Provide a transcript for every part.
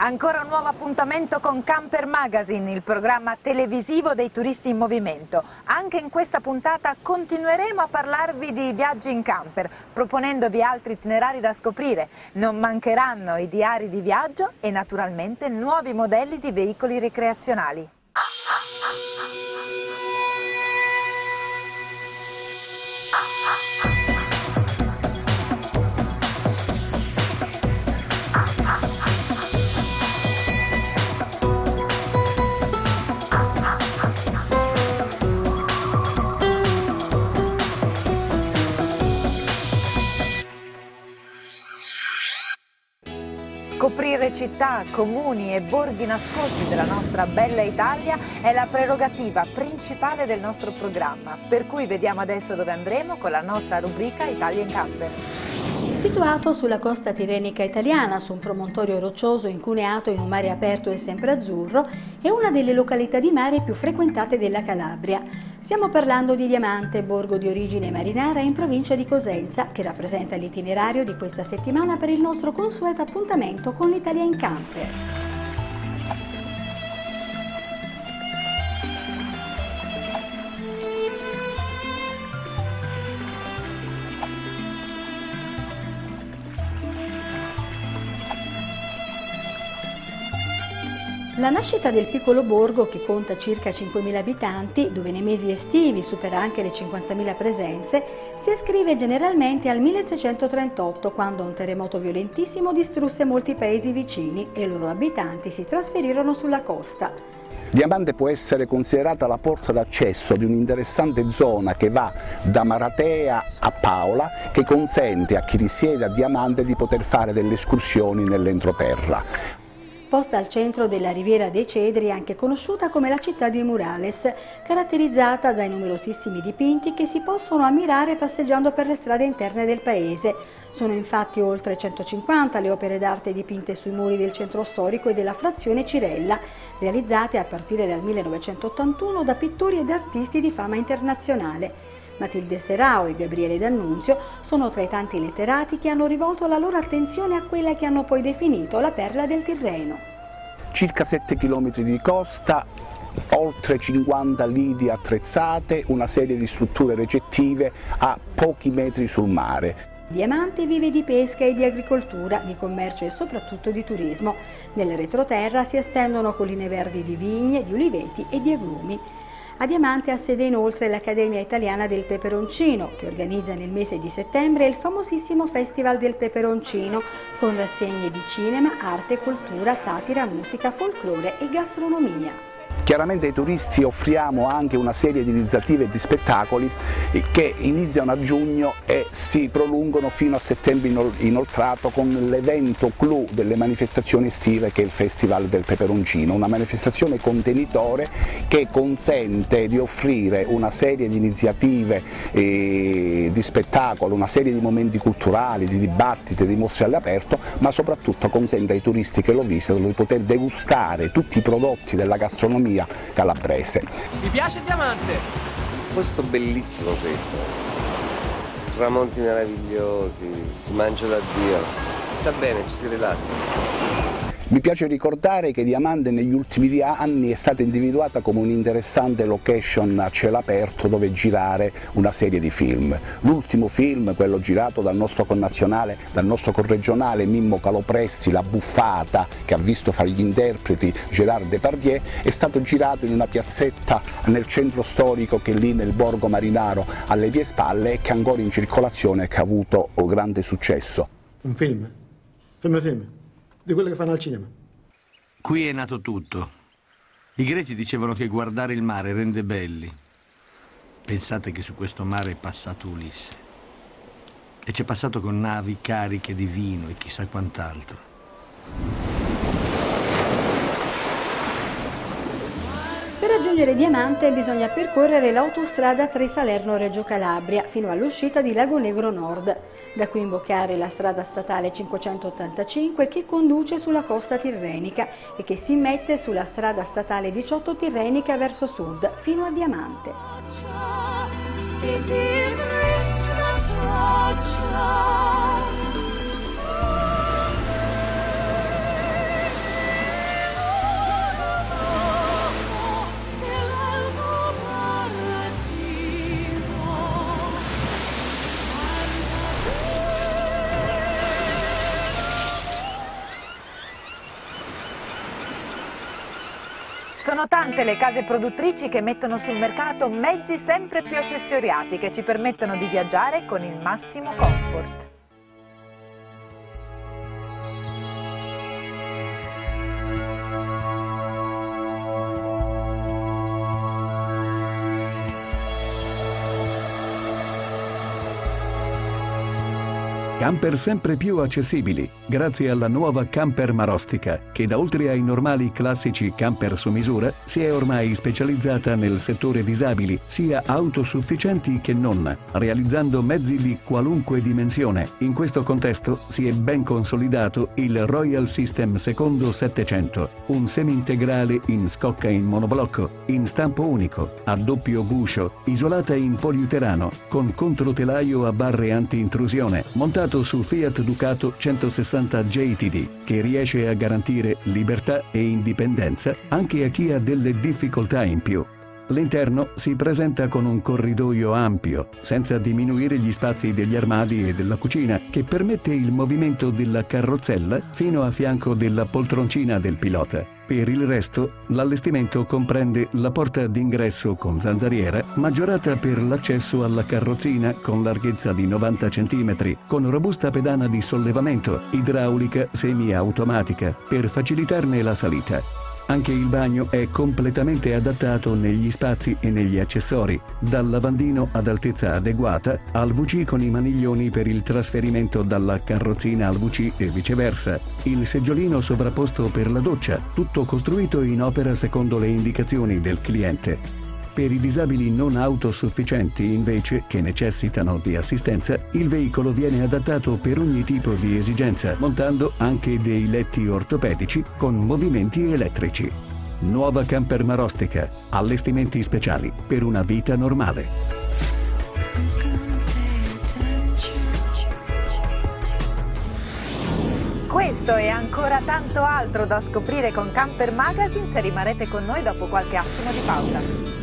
Ancora un nuovo appuntamento con Camper Magazine, il programma televisivo dei turisti in movimento. Anche in questa puntata continueremo a parlarvi di viaggi in camper, proponendovi altri itinerari da scoprire. Non mancheranno i diari di viaggio e naturalmente nuovi modelli di veicoli ricreazionali. Città, comuni e borghi nascosti della nostra bella Italia è la prerogativa principale del nostro programma, per cui vediamo adesso dove andremo con la nostra rubrica Italia in Camper. Situato sulla costa tirenica italiana, su un promontorio roccioso incuneato in un mare aperto e sempre azzurro, è una delle località di mare più frequentate della Calabria. Stiamo parlando di Diamante, borgo di origine marinara in provincia di Cosenza, che rappresenta l'itinerario di questa settimana per il nostro consueto appuntamento con l'Italia in Camper. La nascita del piccolo borgo, che conta circa 5.000 abitanti, dove nei mesi estivi supera anche le 50.000 presenze, si ascrive generalmente al 1638, quando un terremoto violentissimo distrusse molti paesi vicini e i loro abitanti si trasferirono sulla costa. Diamante può essere considerata la porta d'accesso di un'interessante zona che va da Maratea a Paola che consente a chi risiede a Diamante di poter fare delle escursioni nell'entroterra posta al centro della Riviera dei Cedri, anche conosciuta come la città di Murales, caratterizzata dai numerosissimi dipinti che si possono ammirare passeggiando per le strade interne del paese. Sono infatti oltre 150 le opere d'arte dipinte sui muri del centro storico e della frazione Cirella, realizzate a partire dal 1981 da pittori ed artisti di fama internazionale. Matilde Serao e Gabriele D'Annunzio sono tra i tanti letterati che hanno rivolto la loro attenzione a quella che hanno poi definito la perla del Tirreno. Circa 7 km di costa, oltre 50 lidi attrezzate, una serie di strutture recettive a pochi metri sul mare. Diamante vive di pesca e di agricoltura, di commercio e soprattutto di turismo. Nel retroterra si estendono colline verdi di vigne, di uliveti e di agrumi. A Diamante ha sede inoltre l'Accademia Italiana del Peperoncino, che organizza nel mese di settembre il famosissimo Festival del Peperoncino, con rassegne di cinema, arte, cultura, satira, musica, folklore e gastronomia. Chiaramente ai turisti offriamo anche una serie di iniziative e di spettacoli che iniziano a giugno e si prolungano fino a settembre inoltrato con l'evento clou delle manifestazioni estive che è il Festival del Peperoncino, una manifestazione contenitore che consente di offrire una serie di iniziative eh, di spettacolo, una serie di momenti culturali, di dibattiti, di mostre all'aperto, ma soprattutto consente ai turisti che lo visitano di poter degustare tutti i prodotti della gastronomia Puglia calabrese. Mi piace il diamante? Questo bellissimo questo. Tramonti meravigliosi, si mangia da Dio. Sta bene, ci si rilassa. Mi piace ricordare che Diamante negli ultimi anni è stata individuata come un'interessante location a cielo aperto dove girare una serie di film. L'ultimo film, quello girato dal nostro connazionale, dal nostro corregionale Mimmo Calopresti, La Buffata, che ha visto fare gli interpreti Gerard Depardieu, è stato girato in una piazzetta nel centro storico che è lì nel borgo marinaro alle mie spalle e che è ancora in circolazione e che ha avuto grande successo. Un film? Film film? Di quelle che fanno al cinema. Qui è nato tutto. I greci dicevano che guardare il mare rende belli. Pensate che su questo mare è passato Ulisse. E c'è passato con navi cariche di vino e chissà quant'altro. Raggiungere Diamante bisogna percorrere l'autostrada tra Salerno-Reggio Calabria fino all'uscita di Lago Negro Nord. Da qui imboccare la strada statale 585 che conduce sulla costa tirrenica e che si mette sulla strada statale 18 tirrenica verso sud fino a Diamante. Sono tante le case produttrici che mettono sul mercato mezzi sempre più accessoriati che ci permettono di viaggiare con il massimo comfort. Camper sempre più accessibili grazie alla nuova Camper Marostica che da oltre ai normali classici camper su misura si è ormai specializzata nel settore disabili sia autosufficienti che non, realizzando mezzi di qualunque dimensione. In questo contesto si è ben consolidato il Royal System Secondo 700, un semi-integrale in scocca in monoblocco, in stampo unico, a doppio guscio, isolata in poliuterano, con controtelaio a barre anti-intrusione, montato basato su Fiat Ducato 160 JTD, che riesce a garantire libertà e indipendenza anche a chi ha delle difficoltà in più. L'interno si presenta con un corridoio ampio, senza diminuire gli spazi degli armadi e della cucina, che permette il movimento della carrozzella fino a fianco della poltroncina del pilota. Per il resto, l'allestimento comprende la porta d'ingresso con zanzariera, maggiorata per l'accesso alla carrozzina con larghezza di 90 cm, con robusta pedana di sollevamento, idraulica semi-automatica, per facilitarne la salita. Anche il bagno è completamente adattato negli spazi e negli accessori, dal lavandino ad altezza adeguata al WC con i maniglioni per il trasferimento dalla carrozzina al WC e viceversa, il seggiolino sovrapposto per la doccia, tutto costruito in opera secondo le indicazioni del cliente. Per i disabili non autosufficienti, invece, che necessitano di assistenza, il veicolo viene adattato per ogni tipo di esigenza, montando anche dei letti ortopedici con movimenti elettrici. Nuova camper marostica, allestimenti speciali per una vita normale. Questo e ancora tanto altro da scoprire con Camper Magazine se rimarrete con noi dopo qualche attimo di pausa.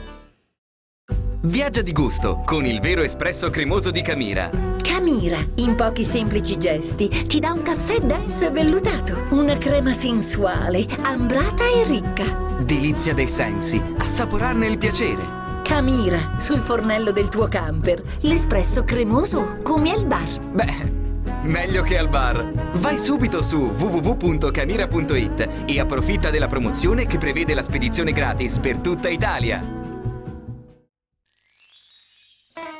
Viaggia di gusto con il vero espresso cremoso di Camira. Camira, in pochi semplici gesti, ti dà un caffè denso e vellutato, una crema sensuale, ambrata e ricca. Delizia dei sensi, assaporarne il piacere. Camira, sul fornello del tuo camper, l'espresso cremoso come al bar. Beh, meglio che al bar. Vai subito su www.camira.it e approfitta della promozione che prevede la spedizione gratis per tutta Italia.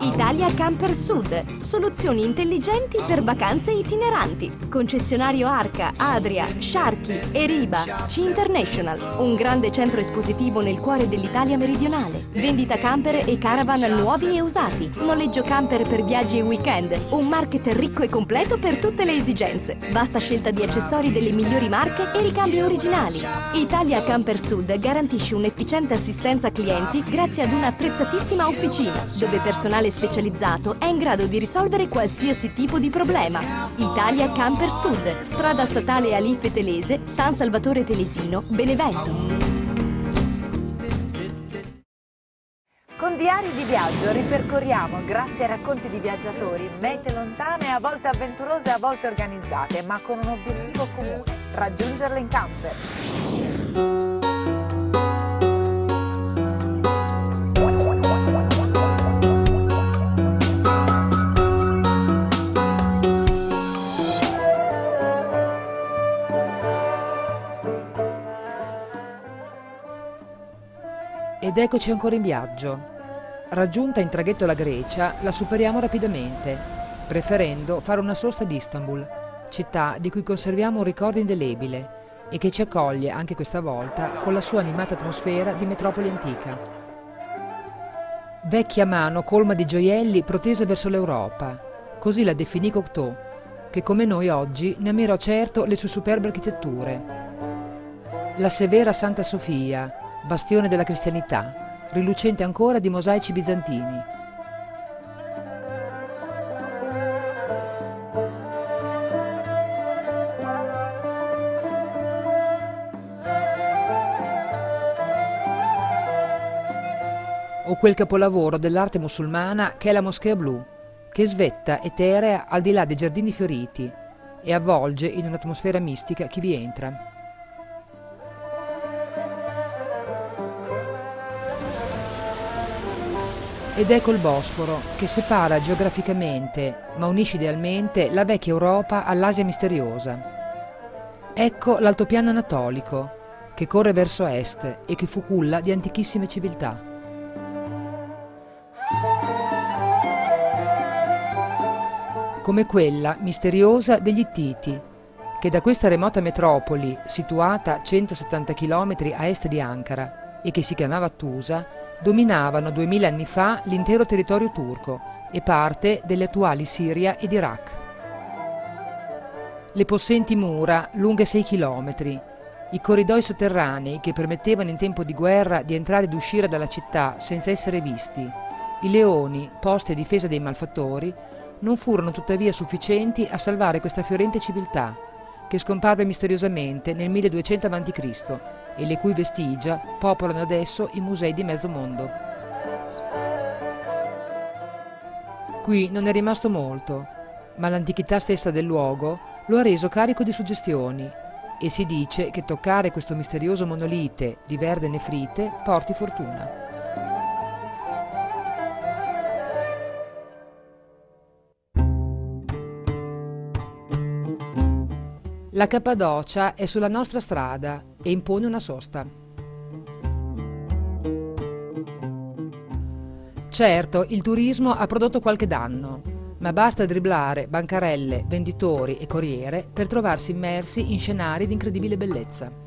Italia Camper Sud. Soluzioni intelligenti per vacanze itineranti. Concessionario Arca, Adria, Sharky, Eriba, C International. Un grande centro espositivo nel cuore dell'Italia meridionale. Vendita camper e caravan nuovi e usati. Noleggio camper per viaggi e weekend. Un market ricco e completo per tutte le esigenze. Vasta scelta di accessori delle migliori marche e ricambi originali. Italia Camper Sud garantisce un'efficiente assistenza clienti grazie ad un'attrezzatissima officina, dove personale specializzato è in grado di risolvere qualsiasi tipo di problema. Italia Camper Sud, strada statale Alife Telese, San Salvatore Telesino, Benevento. Con diari di viaggio ripercorriamo, grazie ai racconti di viaggiatori, mete lontane, a volte avventurose, a volte organizzate, ma con un obiettivo comune, raggiungerle in camper. Ed eccoci ancora in viaggio. Raggiunta in traghetto la Grecia, la superiamo rapidamente, preferendo fare una sosta ad Istanbul, città di cui conserviamo un ricordo indelebile e che ci accoglie anche questa volta con la sua animata atmosfera di metropoli antica. Vecchia mano colma di gioielli protesa verso l'Europa, così la definì Cocteau, che come noi oggi ne ammirò certo le sue superbe architetture. La severa Santa Sofia, bastione della cristianità, rilucente ancora di mosaici bizantini. O quel capolavoro dell'arte musulmana che è la Moschea Blu, che svetta eterea al di là dei giardini fioriti e avvolge in un'atmosfera mistica chi vi entra. Ed ecco il Bosforo, che separa geograficamente, ma unisce idealmente, la vecchia Europa all'Asia misteriosa. Ecco l'altopiano anatolico, che corre verso est e che fu culla di antichissime civiltà. Come quella misteriosa degli Ittiti, che da questa remota metropoli, situata a 170 km a est di Ankara e che si chiamava Tusa, dominavano duemila anni fa l'intero territorio turco e parte delle attuali Siria ed Iraq. Le possenti mura, lunghe 6 chilometri, i corridoi sotterranei che permettevano in tempo di guerra di entrare ed uscire dalla città senza essere visti, i leoni posti a difesa dei malfattori, non furono tuttavia sufficienti a salvare questa fiorente civiltà, che scomparve misteriosamente nel 1200 a.C. e le cui vestigia popolano adesso i musei di mezzo mondo. Qui non è rimasto molto, ma l'antichità stessa del luogo lo ha reso carico di suggestioni e si dice che toccare questo misterioso monolite di verde nefrite porti fortuna. La Cappadocia è sulla nostra strada e impone una sosta. Certo, il turismo ha prodotto qualche danno, ma basta dribblare bancarelle, venditori e corriere per trovarsi immersi in scenari di incredibile bellezza.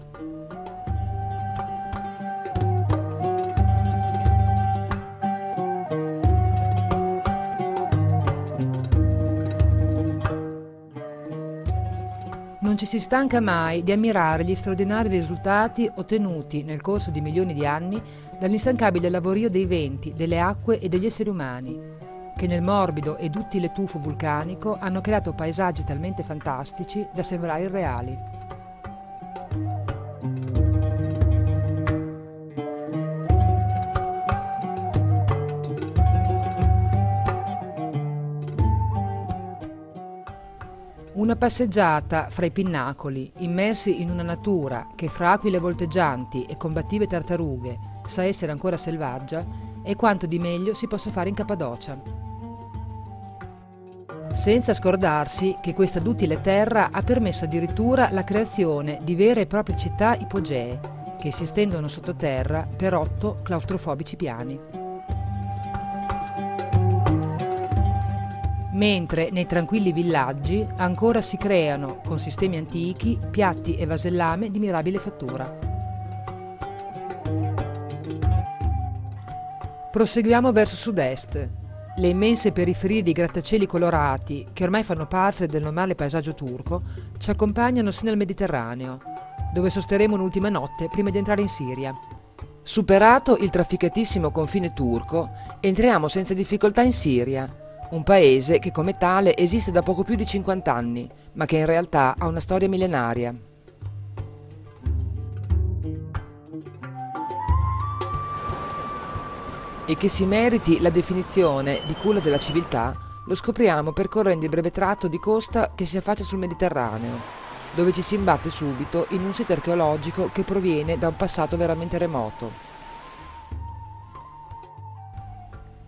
Ci si stanca mai di ammirare gli straordinari risultati ottenuti nel corso di milioni di anni dall'instancabile lavorio dei venti, delle acque e degli esseri umani, che nel morbido e duttile tufo vulcanico hanno creato paesaggi talmente fantastici da sembrare irreali. Una passeggiata fra i pinnacoli, immersi in una natura che fra aquile volteggianti e combattive tartarughe sa essere ancora selvaggia, è quanto di meglio si possa fare in Cappadocia. Senza scordarsi che questa duttile terra ha permesso addirittura la creazione di vere e proprie città ipogee, che si estendono sottoterra per otto claustrofobici piani. Mentre nei tranquilli villaggi ancora si creano, con sistemi antichi, piatti e vasellame di mirabile fattura. Proseguiamo verso sud-est. Le immense periferie di grattacieli colorati, che ormai fanno parte del normale paesaggio turco, ci accompagnano sino al Mediterraneo, dove sosteremo un'ultima notte prima di entrare in Siria. Superato il trafficatissimo confine turco, entriamo senza difficoltà in Siria, un paese che come tale esiste da poco più di 50 anni, ma che in realtà ha una storia millenaria. E che si meriti la definizione di culla della civiltà lo scopriamo percorrendo il breve tratto di costa che si affaccia sul Mediterraneo, dove ci si imbatte subito in un sito archeologico che proviene da un passato veramente remoto.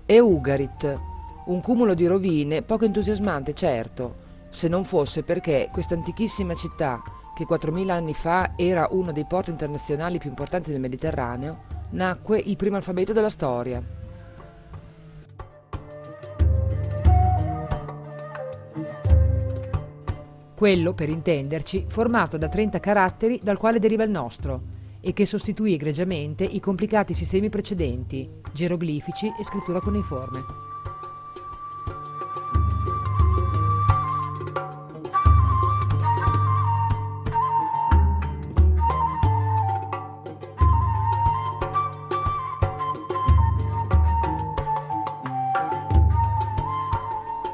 È Ugarit, un cumulo di rovine poco entusiasmante, certo, se non fosse perché questa antichissima città, che 4.000 anni fa era uno dei porti internazionali più importanti del Mediterraneo, nacque il primo alfabeto della storia. Quello, per intenderci, formato da 30 caratteri dal quale deriva il nostro e che sostituì egregiamente i complicati sistemi precedenti, geroglifici e scrittura cuneiforme.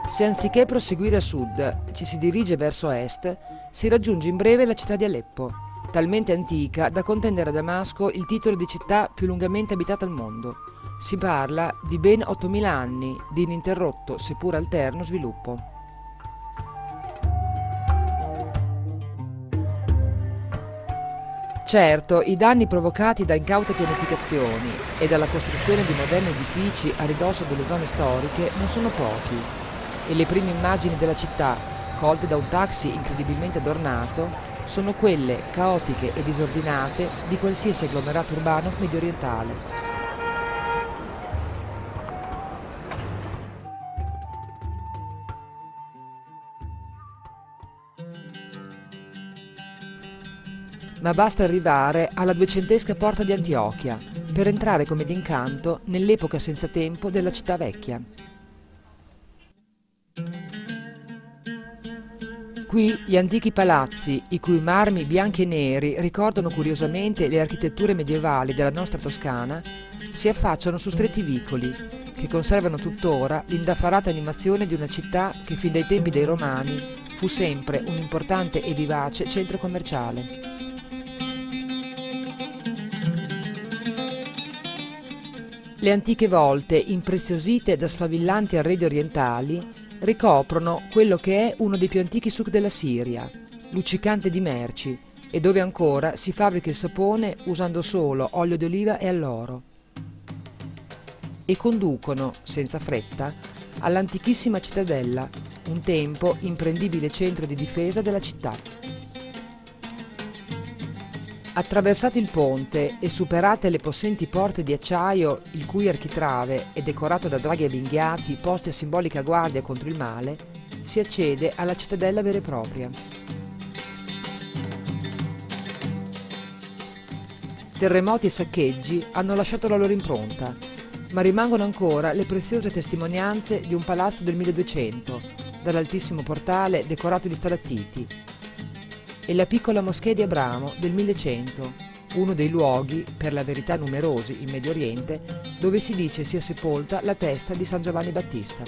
Se anziché proseguire a sud ci si dirige verso est, si raggiunge in breve la città di Aleppo, talmente antica da contendere a Damasco il titolo di città più lungamente abitata al mondo. Si parla di ben 8.000 anni di ininterrotto, seppur alterno, sviluppo. Certo, i danni provocati da incaute pianificazioni e dalla costruzione di moderni edifici a ridosso delle zone storiche non sono pochi e le prime immagini della città, colte da un taxi incredibilmente adornato, sono quelle caotiche e disordinate di qualsiasi agglomerato urbano medio orientale. Ma basta arrivare alla duecentesca porta di Antiochia per entrare come d'incanto nell'epoca senza tempo della città vecchia. Qui gli antichi palazzi, i cui marmi bianchi e neri ricordano curiosamente le architetture medievali della nostra Toscana, si affacciano su stretti vicoli, che conservano tuttora l'indaffarata animazione di una città che fin dai tempi dei Romani fu sempre un importante e vivace centro commerciale. Le antiche volte, impreziosite da sfavillanti arredi orientali, ricoprono quello che è uno dei più antichi suc della Siria, luccicante di merci, e dove ancora si fabbrica il sapone usando solo olio d'oliva e alloro. E conducono, senza fretta, all'antichissima cittadella, un tempo imprendibile centro di difesa della città. Attraversato il ponte e superate le possenti porte di acciaio, il cui architrave è decorato da draghi avvinghiati posti a simbolica guardia contro il male, si accede alla cittadella vera e propria. Terremoti e saccheggi hanno lasciato la loro impronta, ma rimangono ancora le preziose testimonianze di un palazzo del 1200, dall'altissimo portale decorato di stalattiti, e la piccola moschea di Abramo del 1100, uno dei luoghi, per la verità numerosi in Medio Oriente, dove si dice sia sepolta la testa di San Giovanni Battista.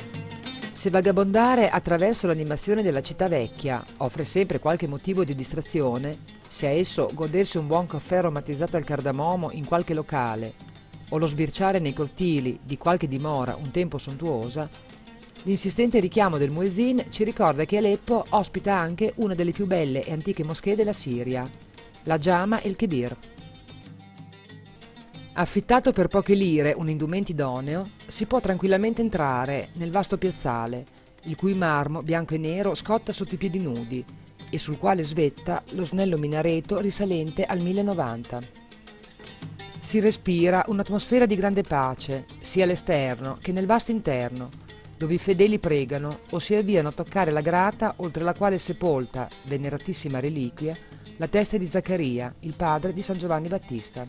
Se vagabondare attraverso l'animazione della città vecchia offre sempre qualche motivo di distrazione, se a esso godersi un buon caffè aromatizzato al cardamomo in qualche locale o lo sbirciare nei cortili di qualche dimora un tempo sontuosa, L'insistente richiamo del muezzin ci ricorda che Aleppo ospita anche una delle più belle e antiche moschee della Siria, la Jama el Kebir. Affittato per poche lire un indumento idoneo, si può tranquillamente entrare nel vasto piazzale, il cui marmo bianco e nero scotta sotto i piedi nudi e sul quale svetta lo snello minareto risalente al 1090. Si respira un'atmosfera di grande pace, sia all'esterno che nel vasto interno, dove i fedeli pregano o si avviano a toccare la grata oltre la quale è sepolta, veneratissima reliquia, la testa di Zaccaria, il padre di San Giovanni Battista.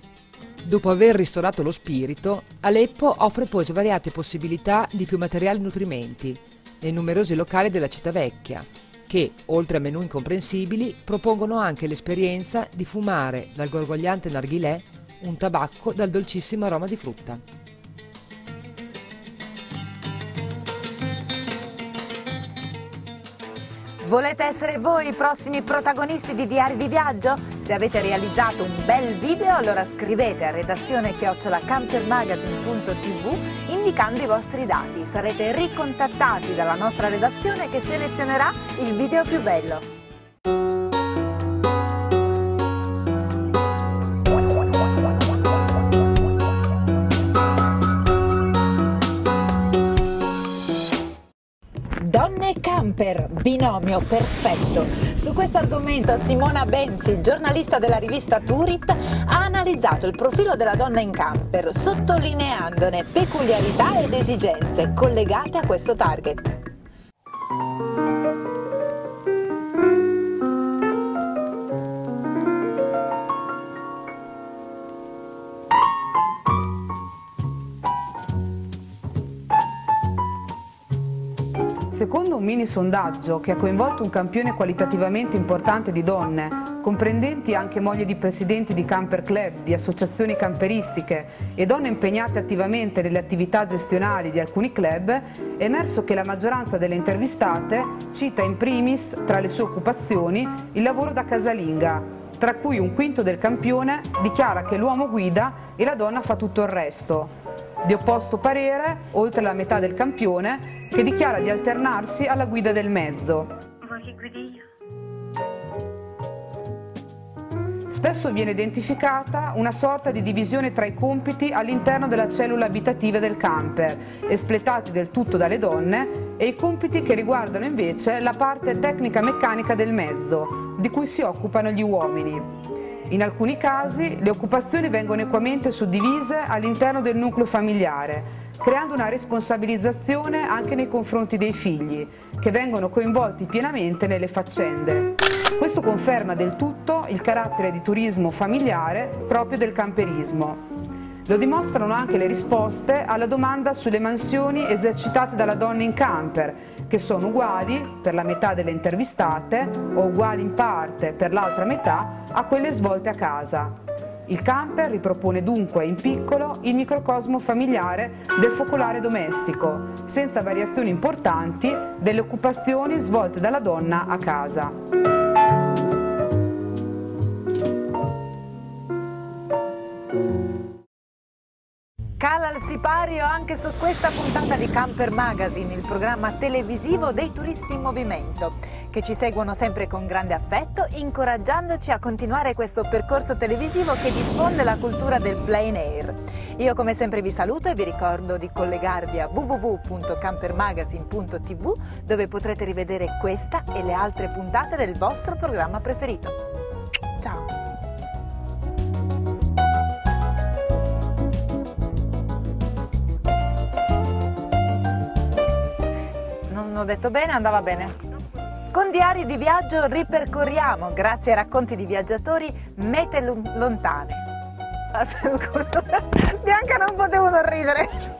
Dopo aver ristorato lo spirito, Aleppo offre poi svariate possibilità di più materiali nutrimenti nei numerosi locali della città vecchia, che, oltre a menù incomprensibili, propongono anche l'esperienza di fumare dal gorgogliante narghilè un tabacco dal dolcissimo aroma di frutta. Volete essere voi i prossimi protagonisti di Diari di Viaggio? Se avete realizzato un bel video allora scrivete a redazione chiocciolacampermagazine.tv indicando i vostri dati. Sarete ricontattati dalla nostra redazione che selezionerà il video più bello. Camper, binomio perfetto. Su questo argomento Simona Benzi, giornalista della rivista Turit, ha analizzato il profilo della donna in camper, sottolineandone peculiarità ed esigenze collegate a questo target. Secondo un mini sondaggio che ha coinvolto un campione qualitativamente importante di donne, comprendenti anche mogli di presidenti di camper club, di associazioni camperistiche e donne impegnate attivamente nelle attività gestionali di alcuni club, è emerso che la maggioranza delle intervistate cita in primis, tra le sue occupazioni, il lavoro da casalinga, tra cui un quinto del campione dichiara che l'uomo guida e la donna fa tutto il resto. Di opposto parere, oltre la metà del campione, che dichiara di alternarsi alla guida del mezzo. Spesso viene identificata una sorta di divisione tra i compiti all'interno della cellula abitativa del camper, espletati del tutto dalle donne, e i compiti che riguardano invece la parte tecnica meccanica del mezzo, di cui si occupano gli uomini. In alcuni casi le occupazioni vengono equamente suddivise all'interno del nucleo familiare, creando una responsabilizzazione anche nei confronti dei figli, che vengono coinvolti pienamente nelle faccende. Questo conferma del tutto il carattere di turismo familiare proprio del camperismo. Lo dimostrano anche le risposte alla domanda sulle mansioni esercitate dalla donna in camper, che sono uguali per la metà delle intervistate o uguali in parte per l'altra metà a quelle svolte a casa. Il camper ripropone dunque in piccolo il microcosmo familiare del focolare domestico, senza variazioni importanti delle occupazioni svolte dalla donna a casa. Cala il sipario anche su questa puntata di Camper Magazine, il programma televisivo dei turisti in movimento, che ci seguono sempre con grande affetto, incoraggiandoci a continuare questo percorso televisivo che diffonde la cultura del plain air. Io come sempre vi saluto e vi ricordo di collegarvi a www.campermagazine.tv dove potrete rivedere questa e le altre puntate del vostro programma preferito. Ho detto bene, andava bene. Con Diari di Viaggio ripercorriamo, grazie ai racconti di viaggiatori, mete lontane. Ah, scusa, Bianca non potevo non ridere.